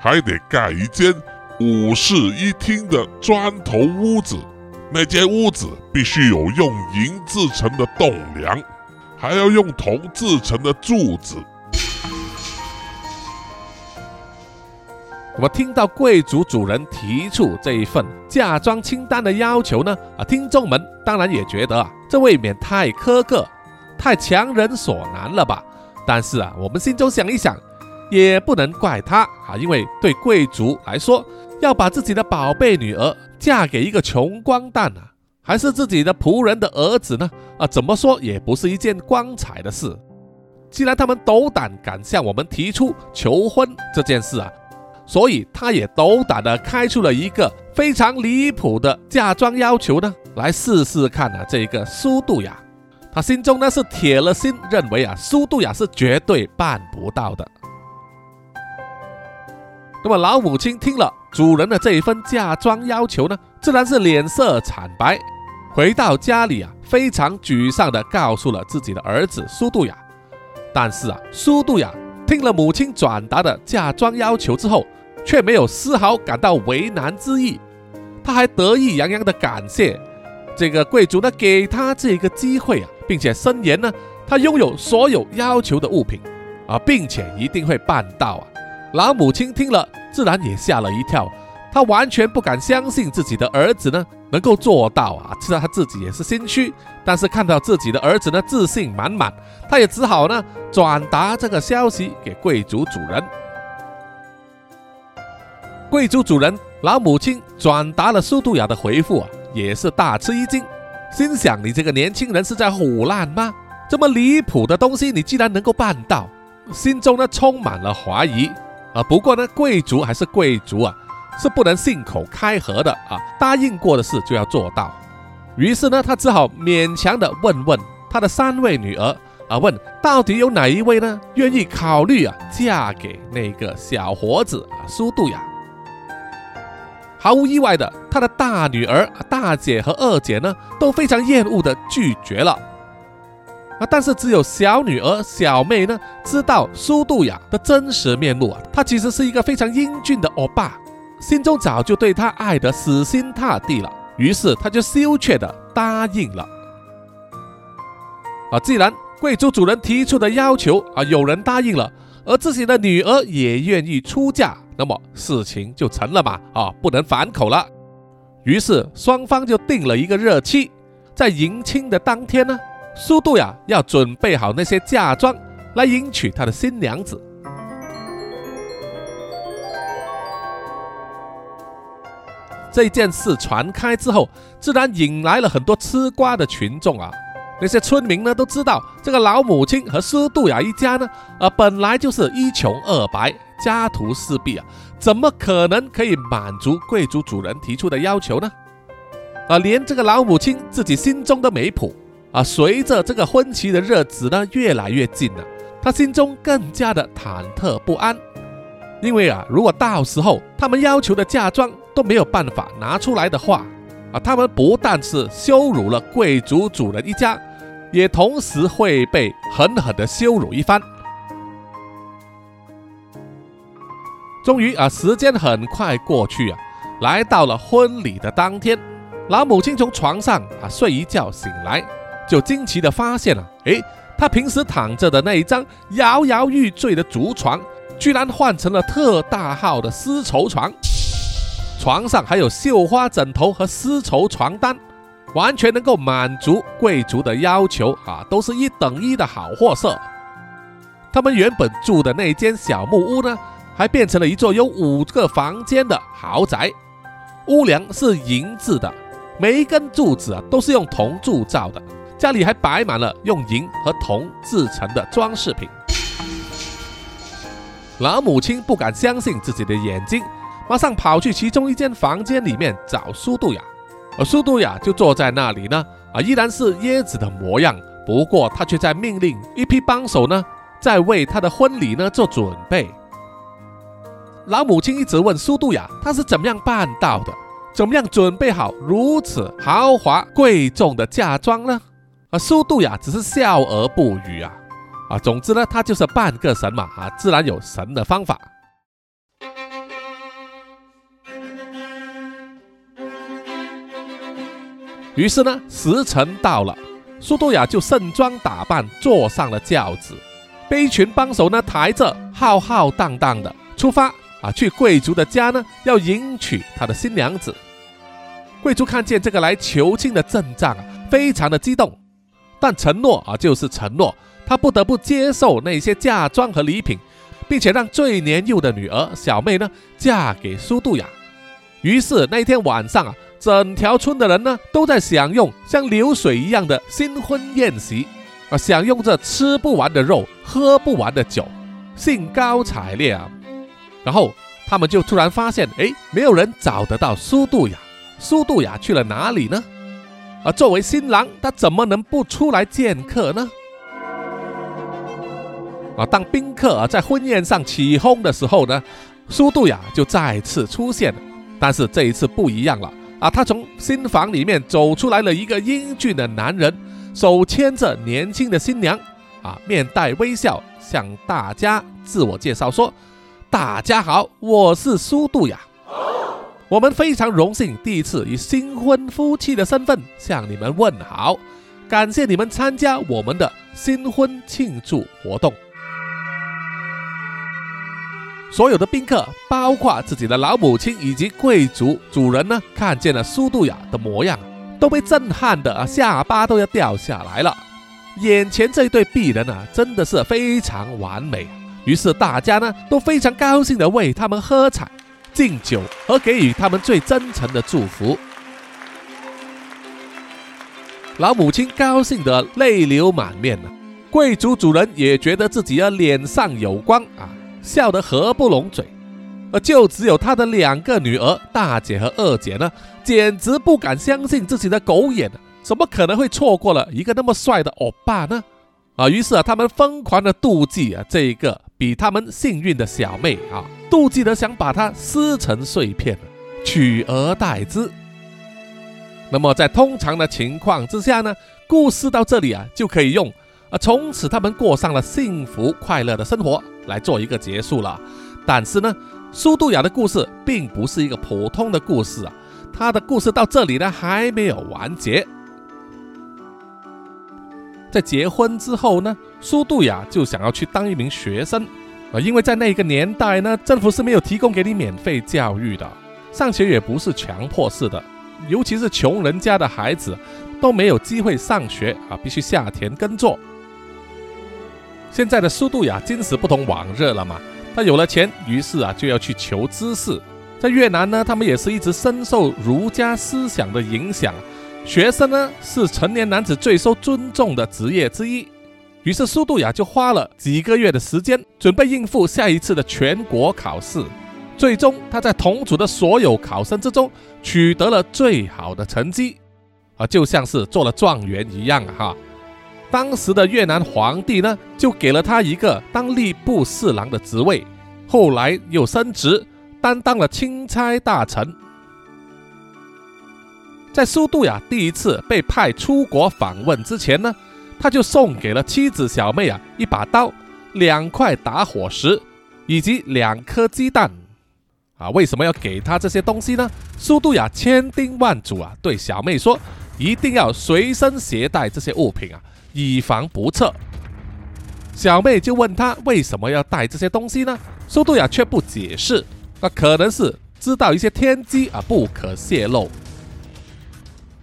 还得盖一间五室一厅的砖头屋子。那间屋子必须有用银制成的栋梁，还要用铜制成的柱子。那么听到贵族主人提出这一份嫁妆清单的要求呢？啊，听众们当然也觉得啊，这未免太苛刻、太强人所难了吧？但是啊，我们心中想一想，也不能怪他啊，因为对贵族来说，要把自己的宝贝女儿嫁给一个穷光蛋啊，还是自己的仆人的儿子呢？啊，怎么说也不是一件光彩的事。既然他们斗胆敢向我们提出求婚这件事啊。所以他也斗胆的开出了一个非常离谱的嫁妆要求呢，来试试看啊。这一个苏杜雅，他心中呢是铁了心，认为啊苏杜雅是绝对办不到的。那么老母亲听了主人的这一份嫁妆要求呢，自然是脸色惨白，回到家里啊，非常沮丧的告诉了自己的儿子苏杜雅。但是啊，苏杜雅。听了母亲转达的嫁妆要求之后，却没有丝毫感到为难之意，他还得意洋洋地感谢这个贵族呢给他这个机会啊，并且声言呢他拥有所有要求的物品啊，并且一定会办到啊。老母亲听了自然也吓了一跳，他完全不敢相信自己的儿子呢能够做到啊，知道他自己也是心虚，但是看到自己的儿子呢自信满满，他也只好呢。转达这个消息给贵族主人。贵族主人老母亲转达了苏杜雅的回复啊，也是大吃一惊，心想：你这个年轻人是在胡乱吗？这么离谱的东西，你竟然能够办到？心中呢充满了怀疑啊。不过呢，贵族还是贵族啊，是不能信口开河的啊。答应过的事就要做到。于是呢，他只好勉强的问问他的三位女儿。啊，问到底有哪一位呢？愿意考虑啊，嫁给那个小伙子啊，苏杜雅。毫无意外的，他的大女儿、大姐和二姐呢，都非常厌恶的拒绝了。啊，但是只有小女儿、小妹呢，知道苏杜雅的真实面目啊，她其实是一个非常英俊的欧巴，心中早就对他爱得死心塌地了。于是他就羞怯的答应了。啊，既然贵族主人提出的要求啊，有人答应了，而自己的女儿也愿意出嫁，那么事情就成了嘛啊，不能反口了。于是双方就定了一个日期，在迎亲的当天呢，苏杜呀要准备好那些嫁妆来迎娶他的新娘子。这件事传开之后，自然引来了很多吃瓜的群众啊。那些村民呢都知道，这个老母亲和苏杜雅一家呢，啊，本来就是一穷二白，家徒四壁啊，怎么可能可以满足贵族主人提出的要求呢？啊，连这个老母亲自己心中都没谱啊。随着这个婚期的日子呢越来越近了，她心中更加的忐忑不安，因为啊，如果到时候他们要求的嫁妆都没有办法拿出来的话，啊，他们不但是羞辱了贵族主人一家。也同时会被狠狠的羞辱一番。终于啊，时间很快过去啊，来到了婚礼的当天，老母亲从床上啊睡一觉醒来，就惊奇的发现了，诶，她平时躺着的那一张摇摇欲坠的竹床，居然换成了特大号的丝绸床，床上还有绣花枕头和丝绸床单。完全能够满足贵族的要求啊，都是一等一的好货色。他们原本住的那间小木屋呢，还变成了一座有五个房间的豪宅。屋梁是银制的，每一根柱子啊都是用铜铸造的。家里还摆满了用银和铜制成的装饰品。老母亲不敢相信自己的眼睛，马上跑去其中一间房间里面找苏杜雅。而苏杜雅就坐在那里呢，啊，依然是椰子的模样。不过他却在命令一批帮手呢，在为他的婚礼呢做准备。老母亲一直问苏杜雅，她是怎么样办到的？怎么样准备好如此豪华贵重的嫁妆呢？而苏杜雅只是笑而不语啊啊！总之呢，他就是半个神嘛啊，自然有神的方法。于是呢，时辰到了，苏杜雅就盛装打扮，坐上了轿子，被一群帮手呢抬着，浩浩荡荡的出发啊，去贵族的家呢，要迎娶他的新娘子。贵族看见这个来求亲的阵仗啊，非常的激动，但承诺啊就是承诺，他不得不接受那些嫁妆和礼品，并且让最年幼的女儿小妹呢嫁给苏杜雅。于是那天晚上啊。整条村的人呢，都在享用像流水一样的新婚宴席，啊，享用着吃不完的肉，喝不完的酒，兴高采烈啊。然后他们就突然发现，哎，没有人找得到苏杜雅，苏杜雅去了哪里呢？啊，作为新郎，他怎么能不出来见客呢？啊，当宾客啊在婚宴上起哄的时候呢，苏杜雅就再次出现，但是这一次不一样了。啊，他从新房里面走出来了一个英俊的男人，手牵着年轻的新娘，啊，面带微笑向大家自我介绍说：“大家好，我是苏杜雅，我们非常荣幸第一次以新婚夫妻的身份向你们问好，感谢你们参加我们的新婚庆祝活动。”所有的宾客，包括自己的老母亲以及贵族主人呢，看见了苏杜雅的模样，都被震撼的啊，下巴都要掉下来了。眼前这一对璧人啊，真的是非常完美。于是大家呢，都非常高兴的为他们喝彩、敬酒和给予他们最真诚的祝福。老母亲高兴得泪流满面了，贵族主人也觉得自己的脸上有光啊。笑得合不拢嘴，而就只有他的两个女儿大姐和二姐呢，简直不敢相信自己的狗眼，怎么可能会错过了一个那么帅的欧巴呢？啊，于是啊，他们疯狂的妒忌啊，这一个比他们幸运的小妹啊，妒忌的想把她撕成碎片，取而代之。那么在通常的情况之下呢，故事到这里啊，就可以用。啊，从此他们过上了幸福快乐的生活，来做一个结束了。但是呢，苏杜雅的故事并不是一个普通的故事啊，她的故事到这里呢还没有完结。在结婚之后呢，苏杜雅就想要去当一名学生啊，因为在那个年代呢，政府是没有提供给你免费教育的，上学也不是强迫式的，尤其是穷人家的孩子都没有机会上学啊，必须下田耕作。现在的苏杜雅今时不同往日了嘛，他有了钱，于是啊就要去求知识。在越南呢，他们也是一直深受儒家思想的影响，学生呢是成年男子最受尊重的职业之一。于是苏杜雅就花了几个月的时间，准备应付下一次的全国考试。最终，他在同组的所有考生之中取得了最好的成绩，啊，就像是做了状元一样哈。当时的越南皇帝呢，就给了他一个当吏部侍郎的职位，后来又升职，担当了钦差大臣。在苏杜雅第一次被派出国访问之前呢，他就送给了妻子小妹啊一把刀、两块打火石以及两颗鸡蛋。啊，为什么要给他这些东西呢？苏杜雅千叮万嘱啊，对小妹说，一定要随身携带这些物品啊。以防不测，小妹就问他为什么要带这些东西呢？苏杜雅却不解释，那可能是知道一些天机啊，不可泄露。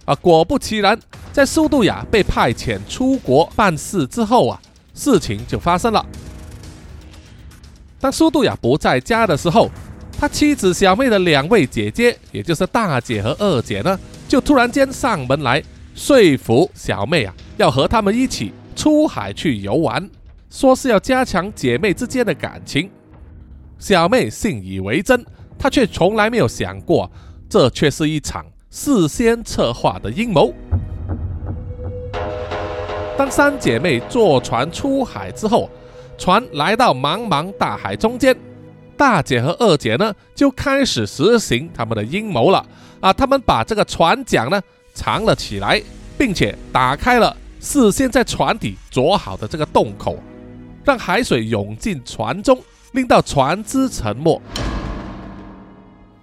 啊，果不其然，在苏杜雅被派遣出国办事之后啊，事情就发生了。当苏杜雅不在家的时候，他妻子小妹的两位姐姐，也就是大姐和二姐呢，就突然间上门来。说服小妹啊，要和他们一起出海去游玩，说是要加强姐妹之间的感情。小妹信以为真，她却从来没有想过，这却是一场事先策划的阴谋。当三姐妹坐船出海之后，船来到茫茫大海中间，大姐和二姐呢就开始实行他们的阴谋了啊！他们把这个船桨呢藏了起来，并且打开了事先在船底凿好的这个洞口，让海水涌进船中，令到船只沉没。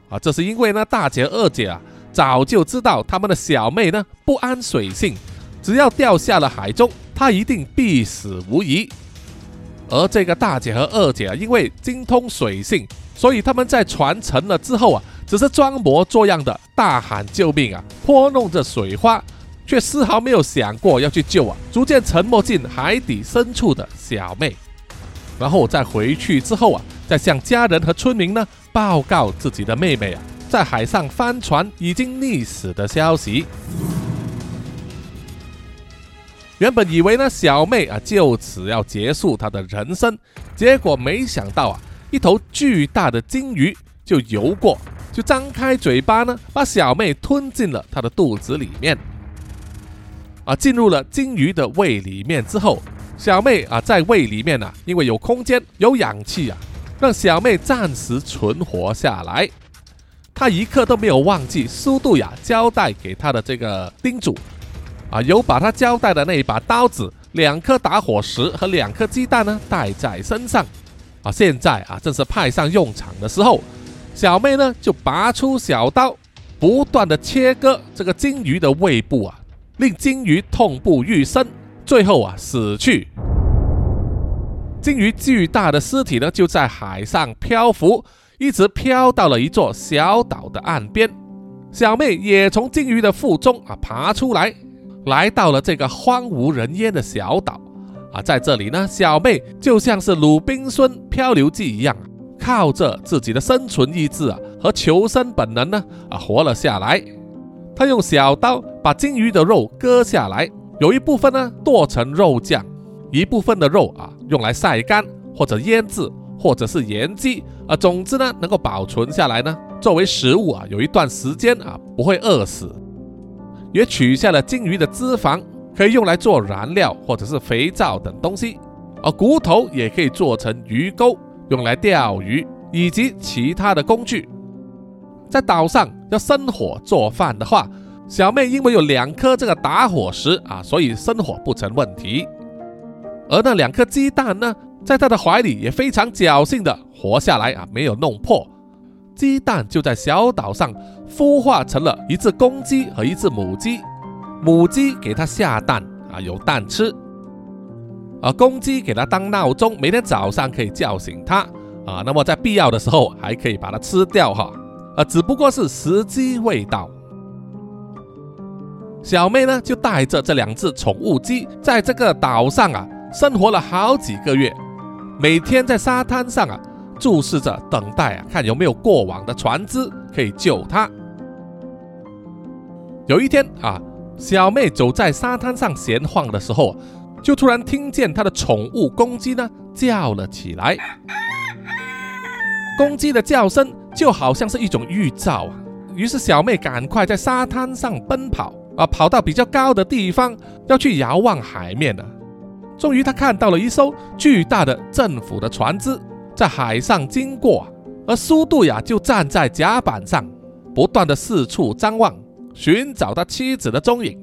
啊，这是因为呢，大姐二姐啊早就知道他们的小妹呢不安水性，只要掉下了海中，她一定必死无疑。而这个大姐和二姐啊，因为精通水性，所以他们在船沉了之后啊，只是装模作样的大喊救命啊，泼弄着水花，却丝毫没有想过要去救啊，逐渐沉没进海底深处的小妹。然后再回去之后啊，再向家人和村民呢报告自己的妹妹啊，在海上翻船已经溺死的消息。原本以为呢，小妹啊就此要结束她的人生，结果没想到啊，一头巨大的鲸鱼就游过，就张开嘴巴呢，把小妹吞进了她的肚子里面。啊，进入了鲸鱼的胃里面之后，小妹啊在胃里面呢，因为有空间有氧气啊，让小妹暂时存活下来。她一刻都没有忘记苏杜雅交代给她的这个叮嘱。啊，有把他交代的那一把刀子、两颗打火石和两颗鸡蛋呢带在身上。啊，现在啊正是派上用场的时候。小妹呢就拔出小刀，不断的切割这个鲸鱼的胃部啊，令鲸鱼痛不欲生，最后啊死去。鲸鱼巨大的尸体呢就在海上漂浮，一直漂到了一座小岛的岸边。小妹也从鲸鱼的腹中啊爬出来。来到了这个荒无人烟的小岛啊，在这里呢，小妹就像是鲁滨孙漂流记一样，靠着自己的生存意志啊和求生本能呢啊活了下来。他用小刀把鲸鱼的肉割下来，有一部分呢剁成肉酱，一部分的肉啊用来晒干或者腌制或者是盐鸡啊，总之呢能够保存下来呢作为食物啊，有一段时间啊不会饿死。也取下了鲸鱼的脂肪，可以用来做燃料或者是肥皂等东西，而骨头也可以做成鱼钩，用来钓鱼以及其他的工具。在岛上要生火做饭的话，小妹因为有两颗这个打火石啊，所以生火不成问题。而那两颗鸡蛋呢，在她的怀里也非常侥幸的活下来啊，没有弄破。鸡蛋就在小岛上孵化成了一只公鸡和一只母鸡，母鸡给它下蛋啊，有蛋吃；啊公鸡给它当闹钟，每天早上可以叫醒它啊。那么在必要的时候还可以把它吃掉哈，啊，只不过是时机未到。小妹呢就带着这两只宠物鸡，在这个岛上啊生活了好几个月，每天在沙滩上啊。注视着，等待啊，看有没有过往的船只可以救他。有一天啊，小妹走在沙滩上闲晃的时候，就突然听见他的宠物公鸡呢叫了起来。公鸡的叫声就好像是一种预兆啊。于是小妹赶快在沙滩上奔跑啊，跑到比较高的地方要去遥望海面了。终于，她看到了一艘巨大的政府的船只。在海上经过，而苏杜雅就站在甲板上，不断的四处张望，寻找他妻子的踪影。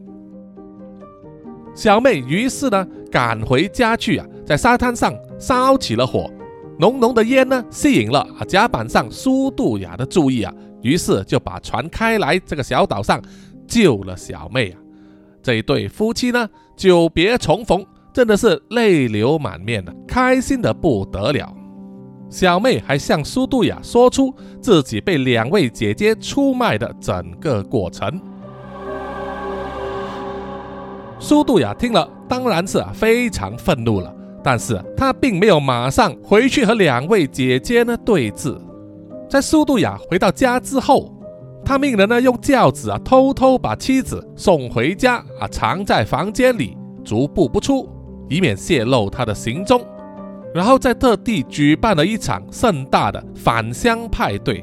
小妹于是呢赶回家去啊，在沙滩上烧起了火，浓浓的烟呢吸引了甲板上苏杜雅的注意啊，于是就把船开来这个小岛上救了小妹啊。这一对夫妻呢久别重逢，真的是泪流满面的，开心的不得了。小妹还向苏杜雅说出自己被两位姐姐出卖的整个过程。苏杜雅听了，当然是非常愤怒了，但是他并没有马上回去和两位姐姐呢对峙。在苏杜雅回到家之后，他命人呢用轿子啊偷偷把妻子送回家啊，藏在房间里，足不不出，以免泄露他的行踪。然后再特地举办了一场盛大的返乡派对，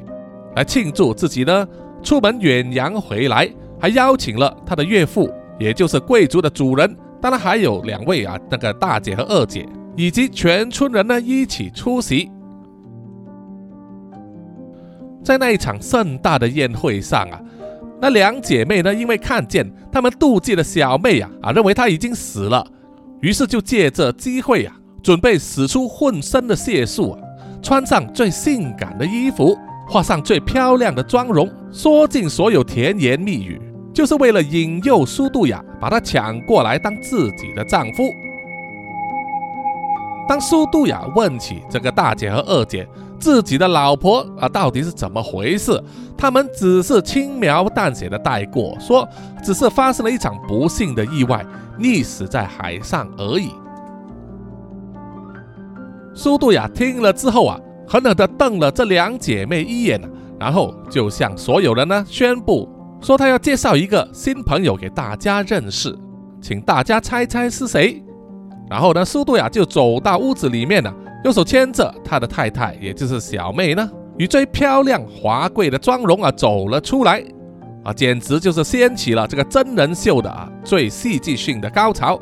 来庆祝自己呢出门远洋回来，还邀请了他的岳父，也就是贵族的主人，当然还有两位啊那个大姐和二姐，以及全村人呢一起出席。在那一场盛大的宴会上啊，那两姐妹呢，因为看见他们妒忌的小妹啊啊，认为她已经死了，于是就借这机会啊，准备使出浑身的解数啊，穿上最性感的衣服，画上最漂亮的妆容，说尽所有甜言蜜语，就是为了引诱苏杜雅把她抢过来当自己的丈夫。当苏杜雅问起这个大姐和二姐自己的老婆啊到底是怎么回事，他们只是轻描淡写的带过，说只是发生了一场不幸的意外，溺死在海上而已。苏杜雅听了之后啊，狠狠地瞪了这两姐妹一眼，然后就向所有人呢宣布说，他要介绍一个新朋友给大家认识，请大家猜猜是谁。然后呢，苏杜雅就走到屋子里面了，用手牵着他的太太，也就是小妹呢，以最漂亮华贵的妆容啊走了出来，啊，简直就是掀起了这个真人秀的啊最戏剧性的高潮。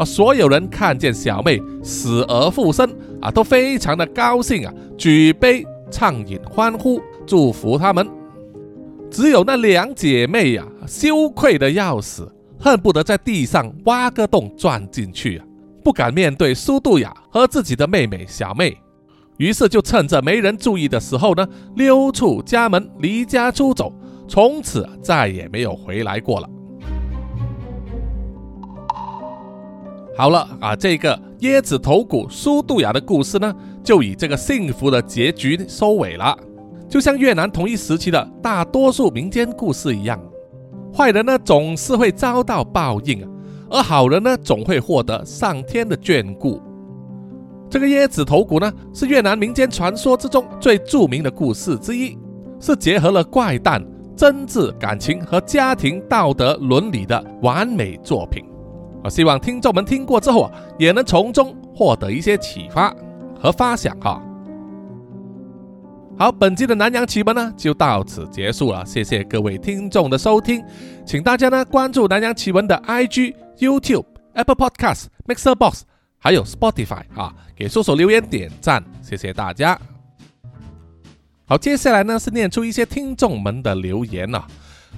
啊，所有人看见小妹死而复生啊，都非常的高兴啊，举杯畅饮欢呼，祝福他们。只有那两姐妹呀，羞愧的要死，恨不得在地上挖个洞钻进去啊，不敢面对苏杜雅和自己的妹妹小妹，于是就趁着没人注意的时候呢，溜出家门，离家出走，从此再也没有回来过了。好了啊，这个椰子头骨苏杜雅的故事呢，就以这个幸福的结局收尾了。就像越南同一时期的大多数民间故事一样，坏人呢总是会遭到报应，而好人呢总会获得上天的眷顾。这个椰子头骨呢是越南民间传说之中最著名的故事之一，是结合了怪诞、真挚感情和家庭道德伦理的完美作品。我希望听众们听过之后啊，也能从中获得一些启发和发想哈。好，本期的南洋奇闻呢就到此结束了，谢谢各位听众的收听，请大家呢关注南洋奇闻的 IG、YouTube、Apple Podcast、Mixer Box，还有 Spotify 啊，给叔叔留言点赞，谢谢大家。好，接下来呢是念出一些听众们的留言啊，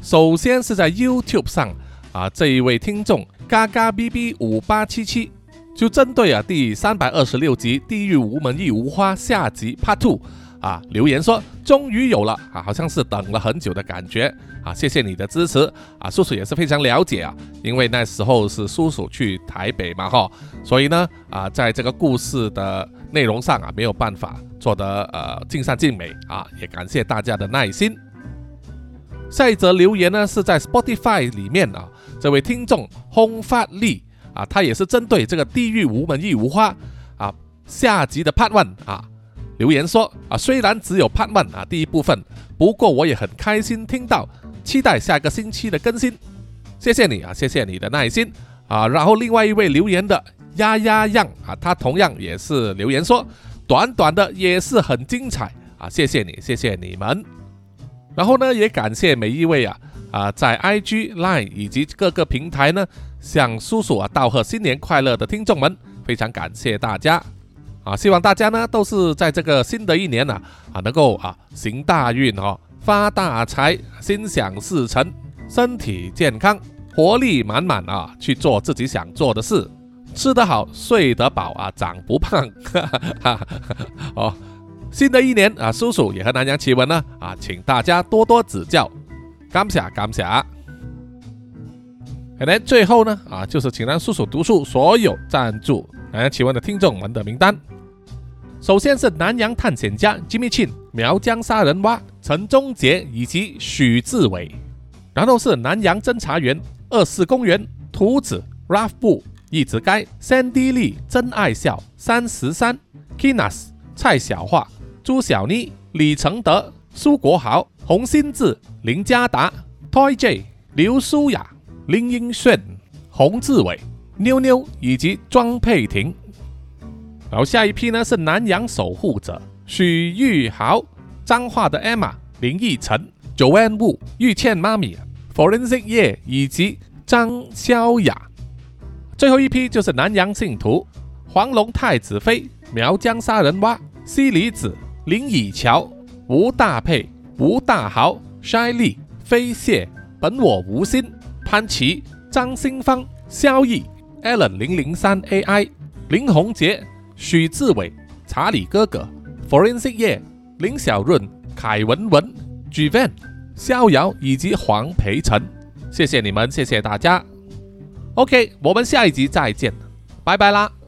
首先是在 YouTube 上啊，这一位听众嘎嘎 bb 五八七七。就针对啊第三百二十六集《地狱无门亦无花》下集 Part Two。啊，留言说终于有了。啊，好像是等了很久的感觉。啊，谢谢你的支持。啊，叔叔也是非常了解啊，因为那时候是叔叔去台北嘛哈，所以呢啊，在这个故事的内容上啊，没有办法做得呃尽善尽美。啊，也感谢大家的耐心。下一则留言呢是在 Spotify 里面啊，这位听众轰发力啊，他也是针对这个地狱无门亦无花啊下集的 Part One 啊。留言说啊，虽然只有 Part One 啊第一部分，不过我也很开心听到，期待下个星期的更新。谢谢你啊，谢谢你的耐心啊。然后另外一位留言的丫丫样啊，他同样也是留言说，短短的也是很精彩啊。谢谢你，谢谢你们。然后呢，也感谢每一位啊啊在 IG、Line 以及各个平台呢向叔叔啊道贺新年快乐的听众们，非常感谢大家。啊，希望大家呢都是在这个新的一年呢啊，能够啊行大运哦，发大财，心想事成，身体健康，活力满满啊，去做自己想做的事，吃得好，睡得饱啊，长不胖。哦，新的一年啊，叔叔也和南洋奇闻呢啊，请大家多多指教，感谢感谢。可能最后呢啊，就是请让叔叔读出所有赞助南洋奇闻的听众们的名单。首先是南洋探险家 Jimmy Chin、苗疆杀人蛙陈忠杰以及许志伟，然后是南洋侦查员二四公园图子 Ralph 布一直该 Sandy 真爱笑三十三 Kinas 蔡小桦朱小妮李承德苏国豪洪新志林家达 Toy J 刘舒雅林英炫洪志伟妞妞以及庄佩婷。然后下一批呢是南洋守护者许玉豪、彰化的 Emma、林奕晨、Joanne Wu、玉倩妈咪、Forensic 叶以及张潇雅。最后一批就是南洋信徒：黄龙太子妃、苗疆杀人蛙、西里子、林以乔、吴大佩、吴大豪、筛利、飞蟹、本我无心、潘琪、张新芳、萧毅、Allen 零零三 AI、林宏杰、许志伟、查理哥哥、Forensic 叶、林小润、凯文文、G Van、逍遥以及黄培成。谢谢你们，谢谢大家。OK，我们下一集再见，拜拜啦。